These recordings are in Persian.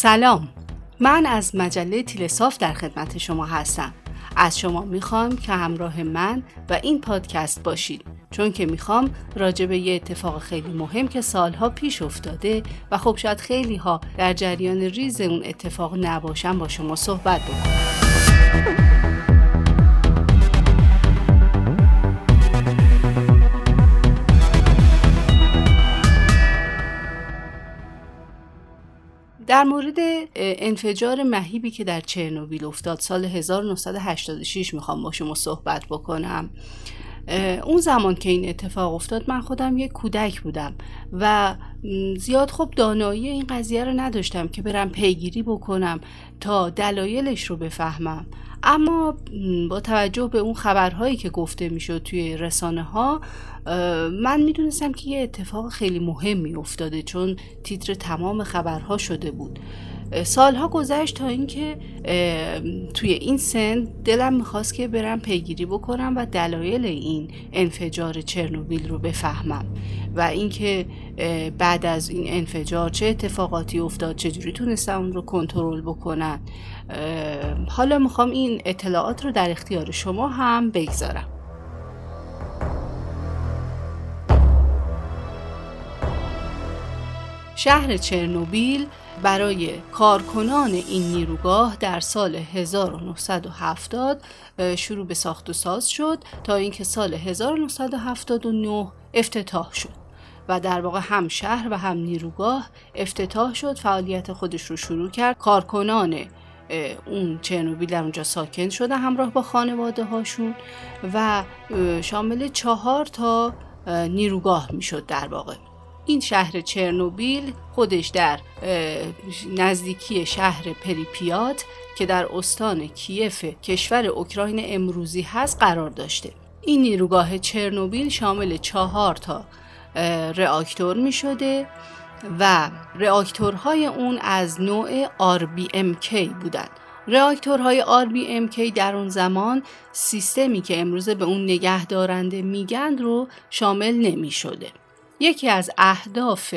سلام. من از مجله تیلساف در خدمت شما هستم. از شما می‌خوام که همراه من و این پادکست باشید چون که می‌خوام راجع به یه اتفاق خیلی مهم که سالها پیش افتاده و خب شاید خیلی ها در جریان ریز اون اتفاق نباشن با شما صحبت بکنم. در مورد انفجار مهیبی که در چرنوبیل افتاد سال 1986 می‌خوام با شما صحبت بکنم. اون زمان که این اتفاق افتاد من خودم یک کودک بودم و زیاد خوب دانایی این قضیه رو نداشتم که برم پیگیری بکنم تا دلایلش رو بفهمم. اما با توجه به اون خبرهایی که گفته می‌شد توی رسانه ها من می‌دونستم که یه اتفاق خیلی مهمی افتاده چون تیتر تمام خبرها شده بود. سالها گذشت تا اینکه توی این سن دلم می‌خواست که برم پیگیری بکنم و دلایل این انفجار چرنوبیل رو بفهمم و اینکه بعد از این انفجار چه اتفاقاتی افتاد چجوری تونستم اون رو کنترل بکنن. حالا می‌خوام این اطلاعات رو در اختیار شما هم بگذارم. شهر چرنوبیل برای کارکنان این نیروگاه در سال 1970 شروع به ساخت و ساز شد تا اینکه سال 1979 افتتاح شد. و در واقع هم شهر و هم نیروگاه افتتاح شد. فعالیت خودش رو شروع کرد. کارکنان اون چرنوبیل در اونجا ساکن شده همراه با خانواده هاشون و شامل چهار تا نیروگاه می‌شد در واقع. این شهر چرنوبیل خودش در نزدیکی شهر پریپیات که در استان کیف کشور اوکراین امروزی هست قرار داشته. این نیروگاه چرنوبیل شامل چهار تا رآکتور می شده و رآکتورهای اون از نوع RBMK بودند. رآکتورهای RBMK در اون زمان سیستمی که امروزه به اون نگه دارنده میگن رو شامل نمی شده. یکی از اهداف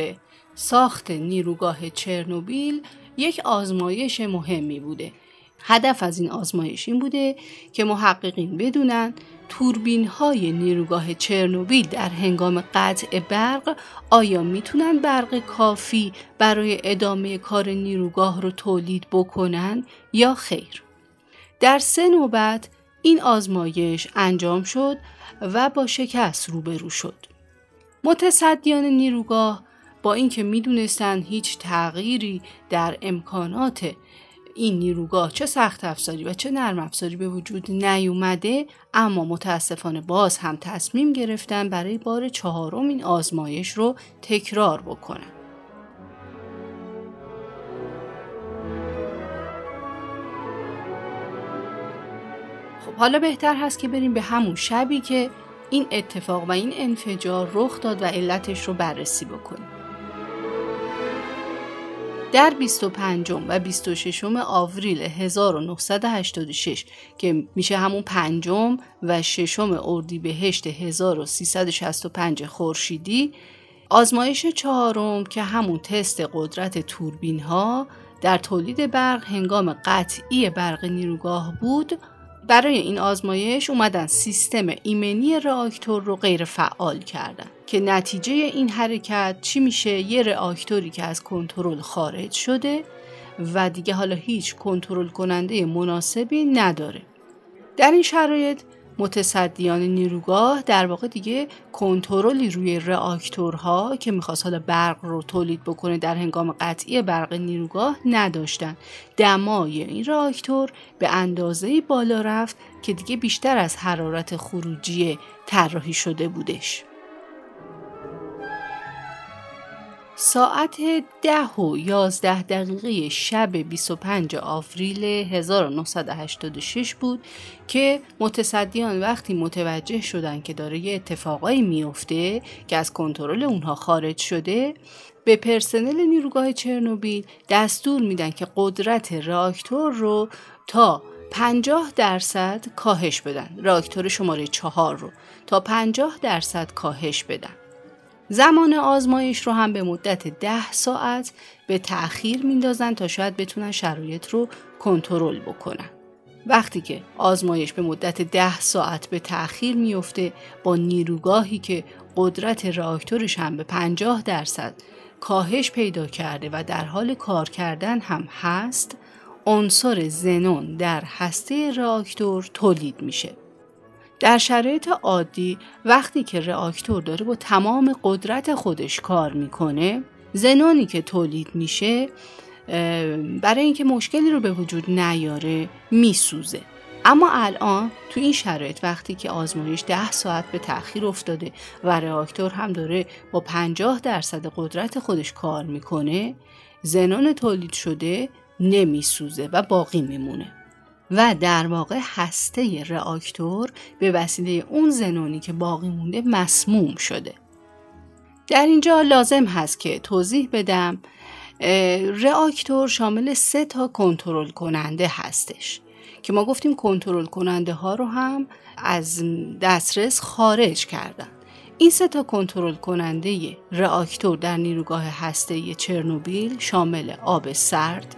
ساخت نیروگاه چرنوبیل یک آزمایش مهمی بوده هدف از این آزمایش این بوده که محققین بدونن توربین های نیروگاه چرنوبیل در هنگام قطع برق آیا می‌تونن برق کافی برای ادامه کار نیروگاه رو تولید بکنن یا خیر؟ در سه نوبت این آزمایش انجام شد و با شکست روبرو شد. متصدیان نیروگاه با اینکه می‌دونستن هیچ تغییری در امکانات این نیروگاه چه سخت افزاری و چه نرم افزاری به وجود نیومده اما متاسفانه باز هم تصمیم گرفتن برای بار چهارم این آزمایش رو تکرار بکنن خب حالا بهتر هست که بریم به همون شبی که این اتفاق و این انفجار رخ داد و علتش رو بررسی بکنیم. در 25 و 26 آوریل 1986 که میشه همون پنجم و ششم اردیبهشت 1365 خورشیدی آزمایش چهارم که همون تست قدرت توربین ها در تولید برق هنگام قطعی برق نیروگاه بود برای این آزمایش اومدن سیستم ایمنی راکتور رو غیر فعال کردن که نتیجه این حرکت چی میشه؟ یه راکتوری که از کنترل خارج شده و دیگه حالا هیچ کنترل کننده مناسبی نداره. در این شرایط متصدیان نیروگاه در واقع دیگه کنترلی روی رآکتورها که می‌خواست حالا برق رو تولید بکنه در هنگام قطعی برق نیروگاه نداشتن. دمای این رآکتور به اندازه بالا رفت که دیگه بیشتر از حرارت خروجی طراحی شده بودش. ساعت ده و یازده دقیقه شب 25 آوریل 1986 بود که متصدیان وقتی متوجه شدن که داره یه اتفاقایی میفته که از کنترل اونها خارج شده به پرسنل نیروگاه چرنوبیل دستور میدن که قدرت راکتور رو تا 50 درصد کاهش بدن. راکتور شماره چهار رو تا 50 درصد کاهش بدن. زمان آزمایش رو هم به مدت ده ساعت به تأخیر میندازن تا شاید بتونن شرایط رو کنترل بکنن. وقتی که آزمایش به مدت ده ساعت به تأخیر میفته با نیروگاهی که قدرت راکتورش هم به 50 درصد کاهش پیدا کرده و در حال کار کردن هم هست عنصر زنون در هسته راکتور تولید میشه در شرایط عادی وقتی که راکتور داره با تمام قدرت خودش کار می‌کنه زنونی که تولید میشه برای اینکه مشکلی رو به وجود نیاره میسوزه. اما الان تو این شرایط وقتی که آزمایش ده ساعت به تاخیر افتاده و راکتور هم داره با 50 درصد قدرت خودش کار می‌کنه زنان تولید شده نمیسوزه و باقی میمونه. و در واقع هسته راکتور به وسیله اون زنونی که باقی مونده مسموم شده. در اینجا لازم هست که توضیح بدم راکتور شامل سه تا کنترل کننده هستش که ما گفتیم کنترل کننده ها رو هم از دسترس خارج کردن. این سه تا کنترل کننده راکتور در نیروگاه هسته چرنوبیل شامل آب سرد،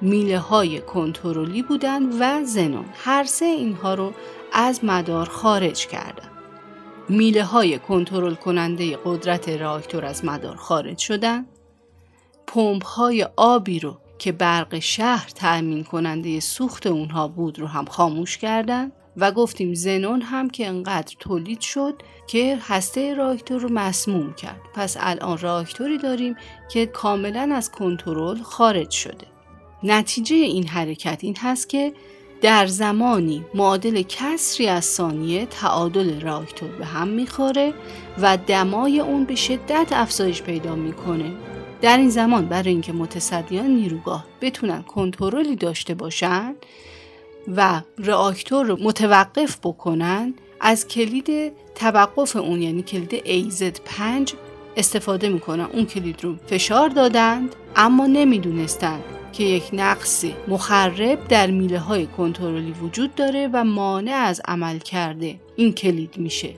میله های کنترلی بودن و زنون هر سه اینها رو از مدار خارج کردن. میله های کنترل کننده قدرت راکتور از مدار خارج شدن. پمپ های آبی رو که برق شهر تأمین کننده سوخت اونها بود رو هم خاموش کردن و گفتیم زنون هم که انقدر تولید شد که هسته راکتور رو مسموم کرد. پس الان راکتوری داریم که کاملا از کنترل خارج شده. نتیجه این حرکت این هست که در زمانی معادل کسری از ثانیه تعادل راکتور به هم می‌خوره و دمای اون به شدت افزایش پیدا می‌کنه. در این زمان برای اینکه متصدیان نیروگاه بتونن کنترلی داشته باشن و راکتور رو متوقف بکنن از کلید توقف اون یعنی کلید AZ5 استفاده می‌کنن. اون کلید رو فشار دادند اما نمی‌دونستند که یک نقص مخرب در میله های کنترلی وجود داره و مانع از عمل کرده. این کلید میشه.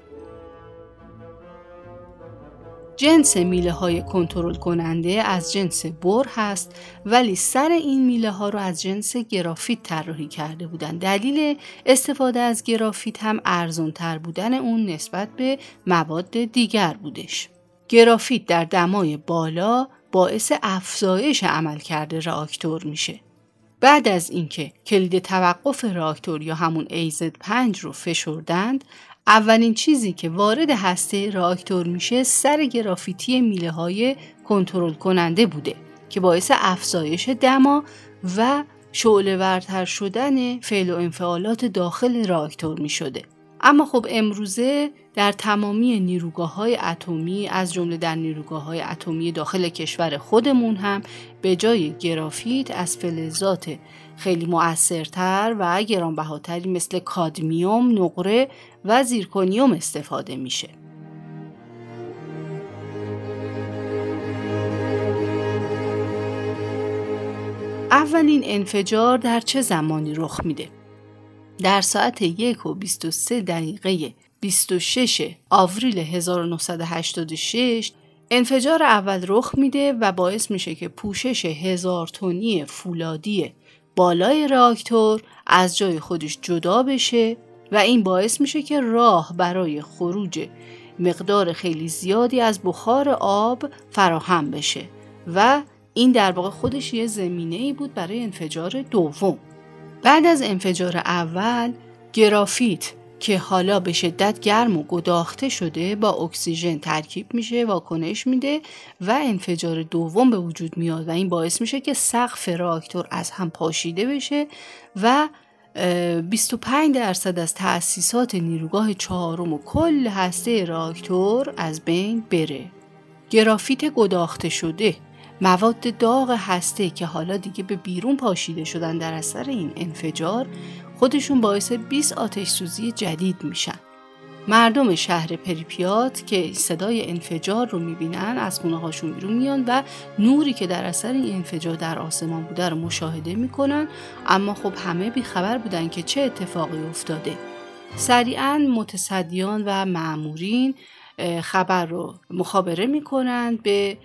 جنس میله های کنترل کننده از جنس بر هست ولی سر این میله ها رو از جنس گرافیت طراحی کرده بودن. دلیل استفاده از گرافیت هم ارزون تر بودن اون نسبت به مواد دیگر بودش. گرافیت در دمای بالا باعث افزایش عملکرد راکتور میشه بعد از اینکه کلید توقف راکتور یا همون AZ5 رو فشردند اولین چیزی که وارد هسته راکتور میشه سر گرافیتی میله های کنترل کننده بوده که باعث افزایش دما و شعله ورتر شدن فعل و انفعالات داخل راکتور می شده. اما خب امروزه در تمامی نیروگاه های اتمی از جمله در نیروگاه های اتمی داخل کشور خودمون هم به جای گرافیت از فلزات خیلی مؤثرتر و گرانبهاتری مثل کادمیوم، نقره و زیرکونیوم استفاده میشه. اولین انفجار در چه زمانی رخ میده؟ در ساعت 1 و 23 دقیقه 26 آوریل 1986 انفجار اول رخ میده و باعث میشه که پوشش هزار تونی فولادی بالای راکتور از جای خودش جدا بشه و این باعث میشه که راه برای خروج مقدار خیلی زیادی از بخار آب فراهم بشه و این در واقع خودش یه زمینه ای بود برای انفجار دوم. بعد از انفجار اول گرافیت که حالا به شدت گرم و گداخته شده با اکسیژن ترکیب میشه واکنش میده و انفجار دوم به وجود میاد و این باعث میشه که سقف راکتور از هم پاشیده بشه و 25 درصد از تأسیسات نیروگاه چهارم و کل هسته راکتور از بین بره. گرافیت گداخته شده مواد داغ هسته که حالا دیگه به بیرون پاشیده شدن در اثر این انفجار خودشون باعث 20 آتش سوزی جدید میشن. مردم شهر پریپیات که صدای انفجار رو می‌بینن از خونه هاشون بیرون میان و نوری که در اثر این انفجار در آسمان بوده رو مشاهده می‌کنن اما خب همه بیخبر بودن که چه اتفاقی افتاده. سریعا متصدیان و معمورین خبر رو مخابره می‌کنن به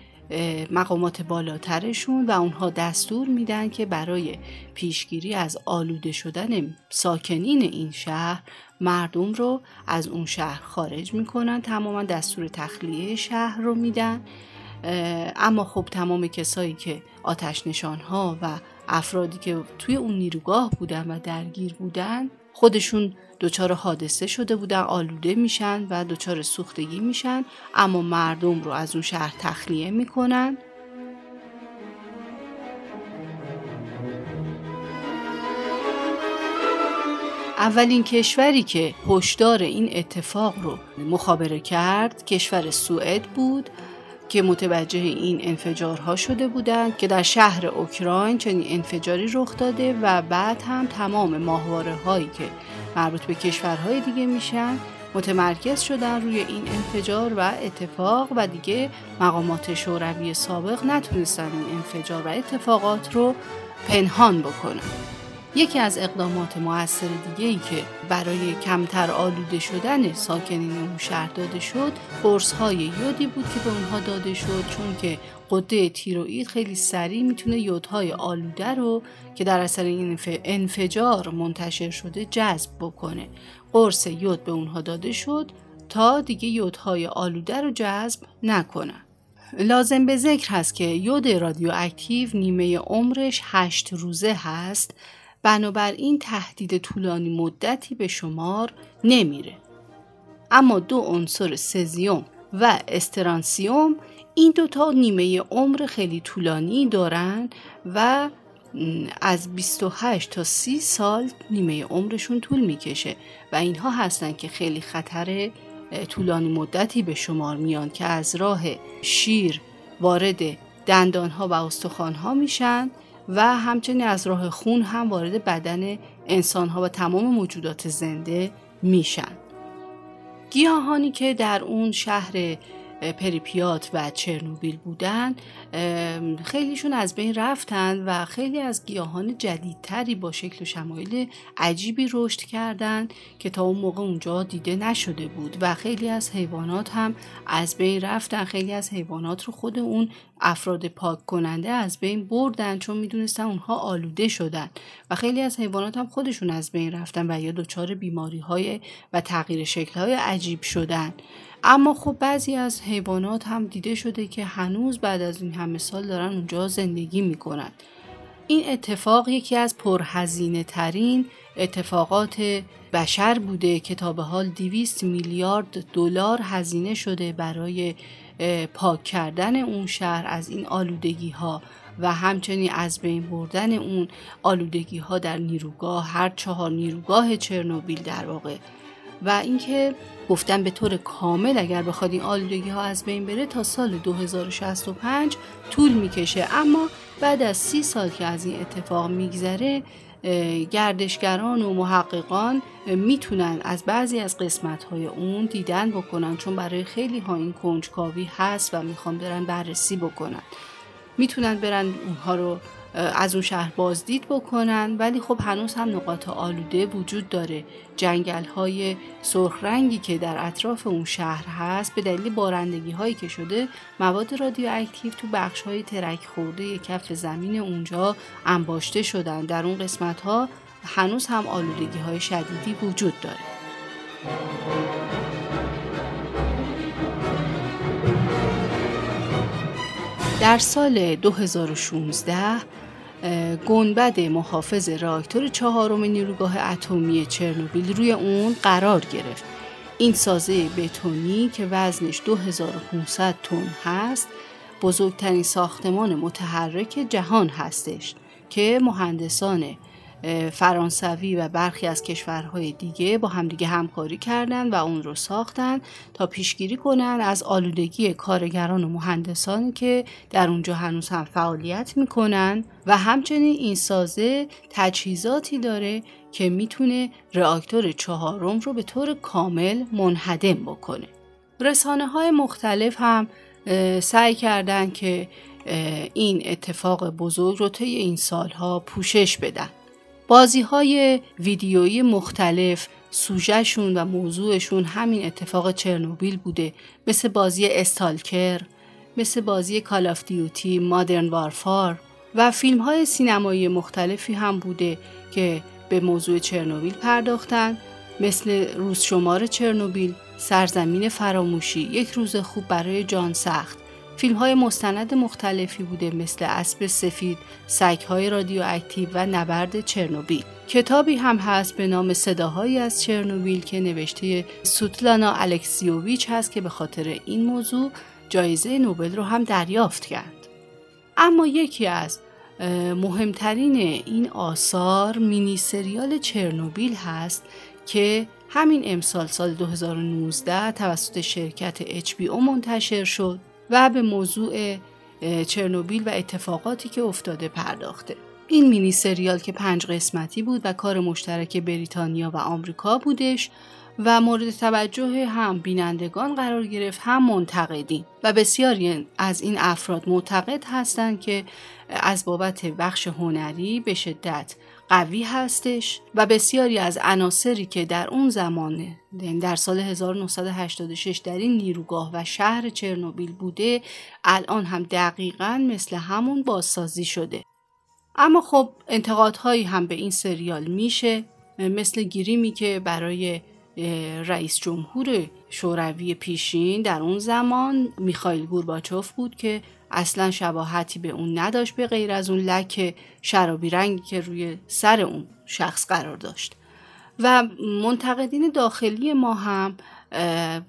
مقامات بالاترشون و اونها دستور میدن که برای پیشگیری از آلوده شدن ساکنین این شهر مردم رو از اون شهر خارج می‌کنن. تماما دستور تخلیه شهر رو میدن. اما خب تمام کسایی که آتش نشان ها و افرادی که توی اون نیروگاه بودن و درگیر بودن خودشون دچار حادثه شده بودن آلوده میشن و دچار سوختگی میشن اما مردم رو از اون شهر تخلیه می‌کنن. اولین کشوری که هشدار این اتفاق رو مخابره کرد کشور سوئد بود که متوجه این انفجارها شده بودند که در شهر اوکراین چنین انفجاری رخ داده و بعد هم تمام ماهواره هایی که مربوط به کشورهای دیگه میشن متمرکز شدن روی این انفجار و اتفاق و دیگه مقامات شوروی سابق نتونستن این انفجار و اتفاقات رو پنهان بکنن. یکی از اقدامات موثر دیگه ای که برای کمتر آلوده شدن ساکنین اون شهر داده شد قرص های یودی بود که به اونها داده شد چون که قده تیروئید خیلی سریع می‌تونه یودهای آلوده رو که در اثر این انفجار منتشر شده جذب بکنه. قرص یود به اونها داده شد تا دیگه یودهای آلوده رو جذب نکنن. لازم به ذکر هست که یود رادیواکتیو نیمه عمرش هشت روزه هست. بنابراین تهدید طولانی مدتی به شمار نمیره. اما دو عنصر سزیوم و استرانسیوم این دوتا نیمه عمر خیلی طولانی دارن و از 28 تا 30 سال نیمه عمرشون طول می‌کشه و اینها هستن که خیلی خطر طولانی مدتی به شمار میان که از راه شیر وارد دندانها و استخوانها میشن و همچنین از راه خون هم وارد بدن انسانها و تمام موجودات زنده میشن. گیاهانی که در اون شهر پریپیات و چرنوبیل بودن خیلیشون از بین رفتن و خیلی از گیاهان جدیدتری با شکل و شمایل عجیبی رشد کردند که تا اون موقع اونجا دیده نشده بود و خیلی از حیوانات هم از بین رفتن خیلی از حیوانات رو خود اون افراد پاک کننده از بین بردن چون می‌دونستن اونها آلوده شدن و خیلی از حیوانات هم خودشون از بین رفتن و یا دچار بیماری های و تغییر شکل های عجیب شدن. اما خب بعضی از حیوانات هم دیده شده که هنوز بعد از این همه سال دارن اونجا زندگی می‌کنن. این اتفاق یکی از پرهزینه ترین اتفاقات بشر بوده که تا به حال 200 میلیارد دلار هزینه شده برای پاک کردن اون شهر از این آلودگی ها و همچنین از بین بردن اون آلودگی ها در نیروگاه هر چهار نیروگاه چرنوبیل در واقع. و اینکه گفتن به طور کامل اگر بخواد این آلودگی ها از بین بره تا سال 2065 طول می‌کشه. اما بعد از سی سال که از این اتفاق میگذره گردشگران و محققان می‌تونن از بعضی از قسمت های اون دیدن بکنن چون برای خیلی ها این کنجکاوی هست و می‌خوان برن بررسی بکنن. می‌تونن برن اونها رو از اون شهر بازدید بکنن. ولی خب هنوز هم نقاط آلوده وجود داره. جنگل های سرخ رنگی که در اطراف اون شهر هست به دلیل بارندگی هایی که شده مواد رادیواکتیو تو بخش های ترک خورده کف زمین اونجا انباشته شدن. در اون قسمت ها هنوز هم آلودگی های شدیدی وجود داره. در سال 2016 گنبد محافظ راکتور چهارم نیروگاه اتمی چرنوبیل روی اون قرار گرفت. این سازه بتونی که وزنش 2500 تن هست بزرگترین ساختمان متحرک جهان هستش که مهندسان فرانسوی و برخی از کشورهای دیگه با همدیگه همکاری کردند و اون رو ساختن تا پیشگیری کنن از آلودگی کارگران و مهندسانی که در اونجا هنوز هم فعالیت می‌کنن. و همچنین این سازه تجهیزاتی داره که می‌تونه reaktور چهارم رو به طور کامل منهدم بکنه. رسانه های مختلف هم سعی کردن که این اتفاق بزرگ رو طی این سالها پوشش بدن. بازی های ویدیویی مختلف سوژهشون و موضوعشون همین اتفاق چرنوبیل بوده مثل بازی استالکر مثل بازی کال آف دیوتی مادرن وارفار و فیلم های سینمایی مختلفی هم بوده که به موضوع چرنوبیل پرداختن مثل روز شمار چرنوبیل سرزمین فراموشی یک روز خوب برای جان سخت. فیلم های مستند مختلفی بوده مثل اسب سفید، سگ های رادیواکتیو و نبرد چرنوبیل. کتابی هم هست به نام صداهایی از چرنوبیل که نوشته سوتلانا الکسیوویچ هست که به خاطر این موضوع جایزه نوبل رو هم دریافت کرد. اما یکی از مهمترین این آثار مینی سریال چرنوبیل هست که همین امسال سال 2019 توسط شرکت HBO منتشر شد و به موضوع چرنوبیل و اتفاقاتی که افتاده پرداخته. این مینی سریال که پنج قسمتی بود و کار مشترک بریتانیا و آمریکا بودش و مورد توجه هم بینندگان قرار گرفت هم منتقدین و بسیاری از این افراد معتقد هستند که از بابت بخش هنری به شدت قوی هستش و بسیاری از عناصری که در اون زمان یعنی در سال 1986 در این نیروگاه و شهر چرنوبیل بوده الان هم دقیقا مثل همون بازسازی شده. اما خب انتقادهایی هم به این سریال میشه مثل گیریمی که برای رئیس جمهور شوروی پیشین در اون زمان میخائیل گورباچوف بود که اصلا شباهتی به اون نداشت به غیر از اون لک شرابی رنگی که روی سر اون شخص قرار داشت. و منتقدین داخلی ما هم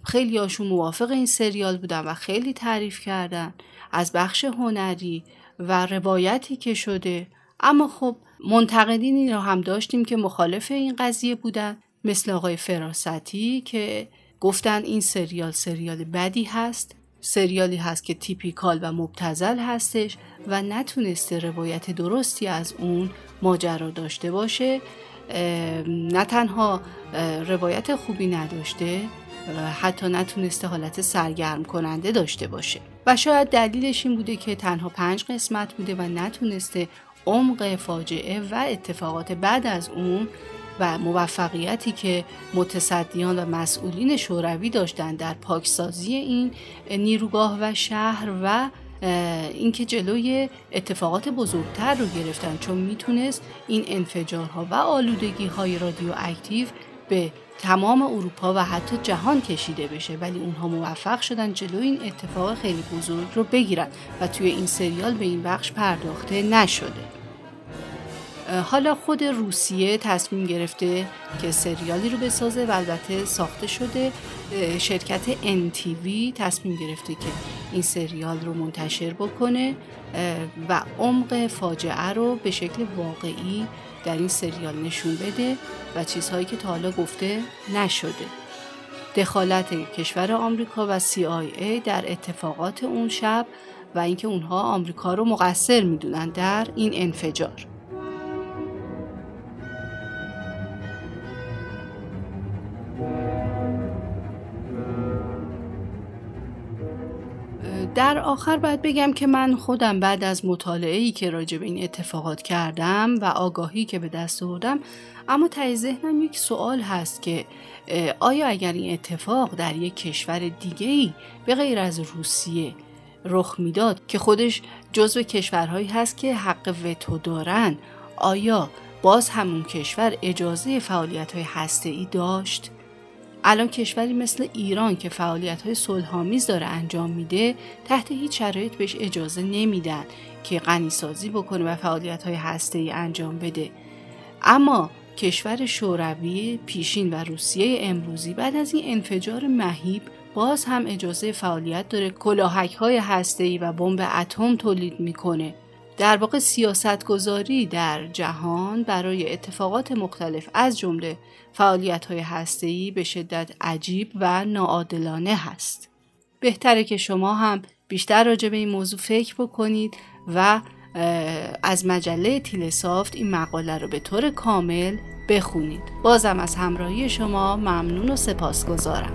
خیلی هاشون موافق این سریال بودن و خیلی تعریف کردن از بخش هنری و روایتی که شده. اما خب منتقدینی رو هم داشتیم که مخالف این قضیه بودن مثل آقای فراستی که گفتن این سریال سریال بدی هست. سریالی هست که تیپیکال و مبتزل هستش و نتونسته روایت درستی از اون ماجرا داشته باشه. نه تنها روایت خوبی نداشته حتی نتونسته حالت سرگرم کننده داشته باشه. و شاید دلیلش این بوده که تنها پنج قسمت بوده و نتونسته عمق فاجعه و اتفاقات بعد از اون و موفقیتی که متصدیان و مسئولین شوروی داشتند در پاکسازی این نیروگاه و شهر و اینکه جلوی اتفاقات بزرگتر رو گرفتن چون می‌تونست این انفجارها و آلودگی های رادیواکتیو به تمام اروپا و حتی جهان کشیده بشه. ولی اونها موفق شدن جلوی این اتفاق خیلی بزرگ رو بگیرن و توی این سریال به این بخش پرداخته نشده. حالا خود روسیه تصمیم گرفته که سریالی رو بسازه و البته ساخته شده شرکت NTV تصمیم گرفته که این سریال رو منتشر بکنه و عمق فاجعه رو به شکل واقعی در این سریال نشون بده و چیزهایی که تا حالا گفته نشده. دخالت کشور آمریکا و CIA در اتفاقات اون شب و اینکه اونها آمریکا رو مقصر می‌دونن در این انفجار. در آخر باید بگم که من خودم بعد از مطالعه ای که راجع به این اتفاقات کردم و آگاهی که به دست آوردم اما ته ذهنم یک سوال هست که آیا اگر این اتفاق در یک کشور دیگه ای به غیر از روسیه رخ می‌داد که خودش جزو کشورهایی هست که حق وتو دارن آیا باز همون کشور اجازه فعالیت های ای داشت؟ الان کشوری مثل ایران که فعالیت های داره انجام میده تحت هیچ شرایط بهش اجازه نمیدن که غنیسازی بکنه و فعالیت های هسته ای انجام بده. اما کشور شوروی پیشین و روسیه امروزی بعد از این انفجار مهیب باز هم اجازه فعالیت داره کلاهک های هسته و بمب اتم تولید می‌کنه. در واقع سیاست گذاری در جهان برای اتفاقات مختلف از جمله فعالیت های هسته‌ای به شدت عجیب و ناعادلانه هست. بهتره که شما هم بیشتر راجع به این موضوع فکر بکنید و از مجله تیلسافت این مقاله رو به طور کامل بخونید. بازم از همراهی شما ممنون و سپاسگزارم.